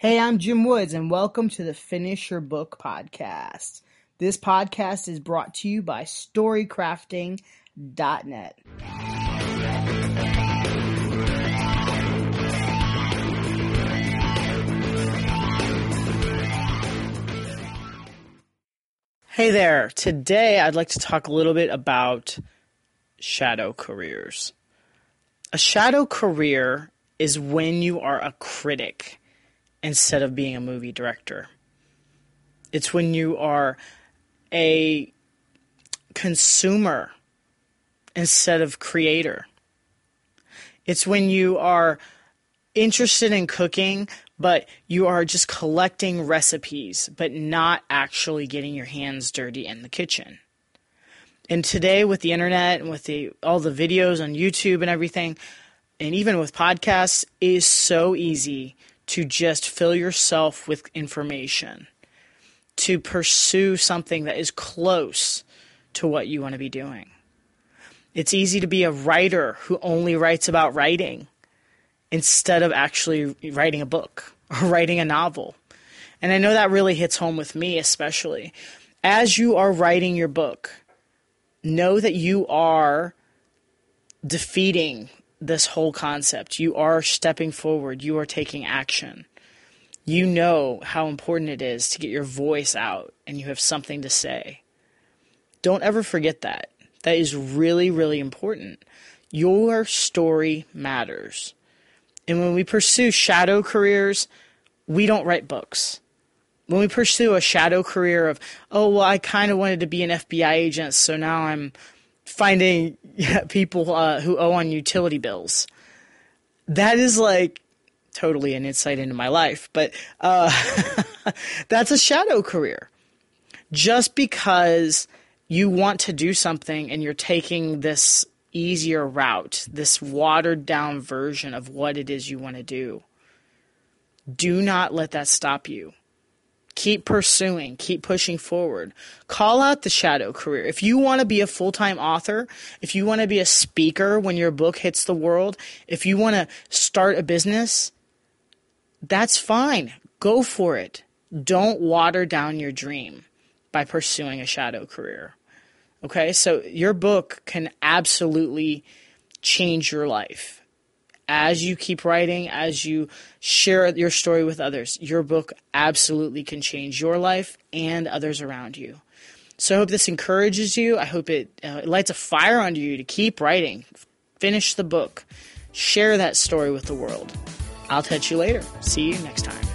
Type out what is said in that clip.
Hey, I'm Jim Woods, and welcome to the Finish Your Book podcast. This podcast is brought to you by StoryCrafting.net. Hey there. Today I'd like to talk a little bit about shadow careers. A shadow career is when you are a critic instead of being a movie director. It's when you are a consumer instead of creator. It's when you are interested in cooking, but you are just collecting recipes, but not actually getting your hands dirty in the kitchen. And today, with the internet and with the all the videos on YouTube and everything, and even with podcasts, it is so easy to just fill yourself with information, to pursue something that is close to what you want to be doing. It's easy to be a writer who only writes about writing instead of actually writing a book or writing a novel. And I know that really hits home with me, especially. As you are writing your book, know that you are defeating this whole concept. You are stepping forward, you are taking action. You know how important it is to get your voice out and you have something to say. Don't ever forget that. That is really, really important. Your story matters. And when we pursue shadow careers, we don't write books. When we pursue a shadow career of, oh, well, I kind of wanted to be an FBI agent, so now I'm finding people uh, who owe on utility bills. That is like totally an insight into my life, but uh, that's a shadow career. Just because you want to do something and you're taking this easier route, this watered down version of what it is you want to do. Do not let that stop you. Keep pursuing, keep pushing forward. Call out the shadow career. If you want to be a full time author, if you want to be a speaker when your book hits the world, if you want to start a business, that's fine. Go for it. Don't water down your dream by pursuing a shadow career. Okay, so your book can absolutely change your life. As you keep writing, as you share your story with others, your book absolutely can change your life and others around you. So I hope this encourages you. I hope it, uh, it lights a fire under you to keep writing, finish the book, share that story with the world. I'll touch you later. See you next time.